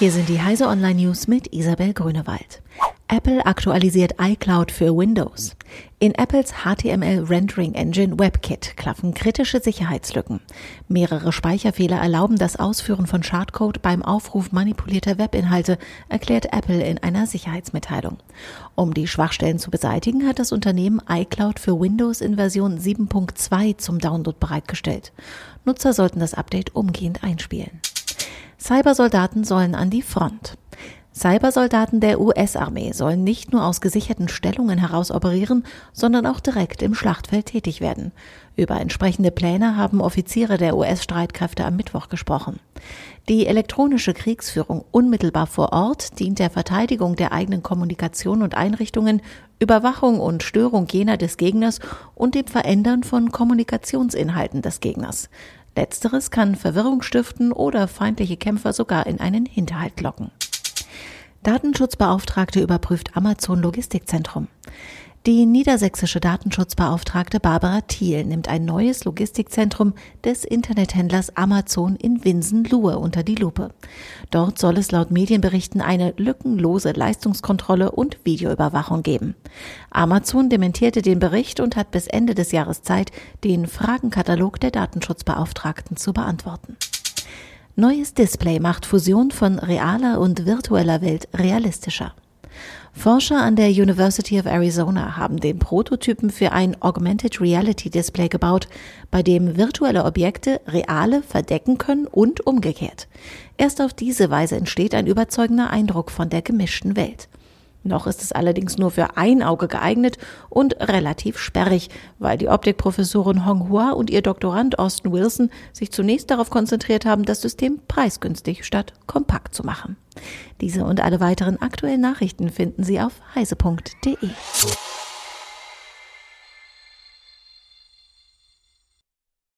Hier sind die Heise Online News mit Isabel Grünewald. Apple aktualisiert iCloud für Windows. In Apples HTML Rendering Engine WebKit klaffen kritische Sicherheitslücken. Mehrere Speicherfehler erlauben das Ausführen von Schadcode beim Aufruf manipulierter Webinhalte, erklärt Apple in einer Sicherheitsmitteilung. Um die Schwachstellen zu beseitigen, hat das Unternehmen iCloud für Windows in Version 7.2 zum Download bereitgestellt. Nutzer sollten das Update umgehend einspielen. Cybersoldaten sollen an die Front. Cybersoldaten der US-Armee sollen nicht nur aus gesicherten Stellungen heraus operieren, sondern auch direkt im Schlachtfeld tätig werden. Über entsprechende Pläne haben Offiziere der US-Streitkräfte am Mittwoch gesprochen. Die elektronische Kriegsführung unmittelbar vor Ort dient der Verteidigung der eigenen Kommunikation und Einrichtungen, Überwachung und Störung jener des Gegners und dem Verändern von Kommunikationsinhalten des Gegners. Letzteres kann Verwirrung stiften oder feindliche Kämpfer sogar in einen Hinterhalt locken. Datenschutzbeauftragte überprüft Amazon Logistikzentrum. Die niedersächsische Datenschutzbeauftragte Barbara Thiel nimmt ein neues Logistikzentrum des Internethändlers Amazon in Winsen-Luhe unter die Lupe. Dort soll es laut Medienberichten eine lückenlose Leistungskontrolle und Videoüberwachung geben. Amazon dementierte den Bericht und hat bis Ende des Jahres Zeit, den Fragenkatalog der Datenschutzbeauftragten zu beantworten. Neues Display macht Fusion von realer und virtueller Welt realistischer. Forscher an der University of Arizona haben den Prototypen für ein Augmented Reality Display gebaut, bei dem virtuelle Objekte reale verdecken können und umgekehrt. Erst auf diese Weise entsteht ein überzeugender Eindruck von der gemischten Welt. Noch ist es allerdings nur für ein Auge geeignet und relativ sperrig, weil die Optikprofessorin Hong Hua und ihr Doktorand Austin Wilson sich zunächst darauf konzentriert haben, das System preisgünstig statt kompakt zu machen. Diese und alle weiteren aktuellen Nachrichten finden Sie auf heise.de.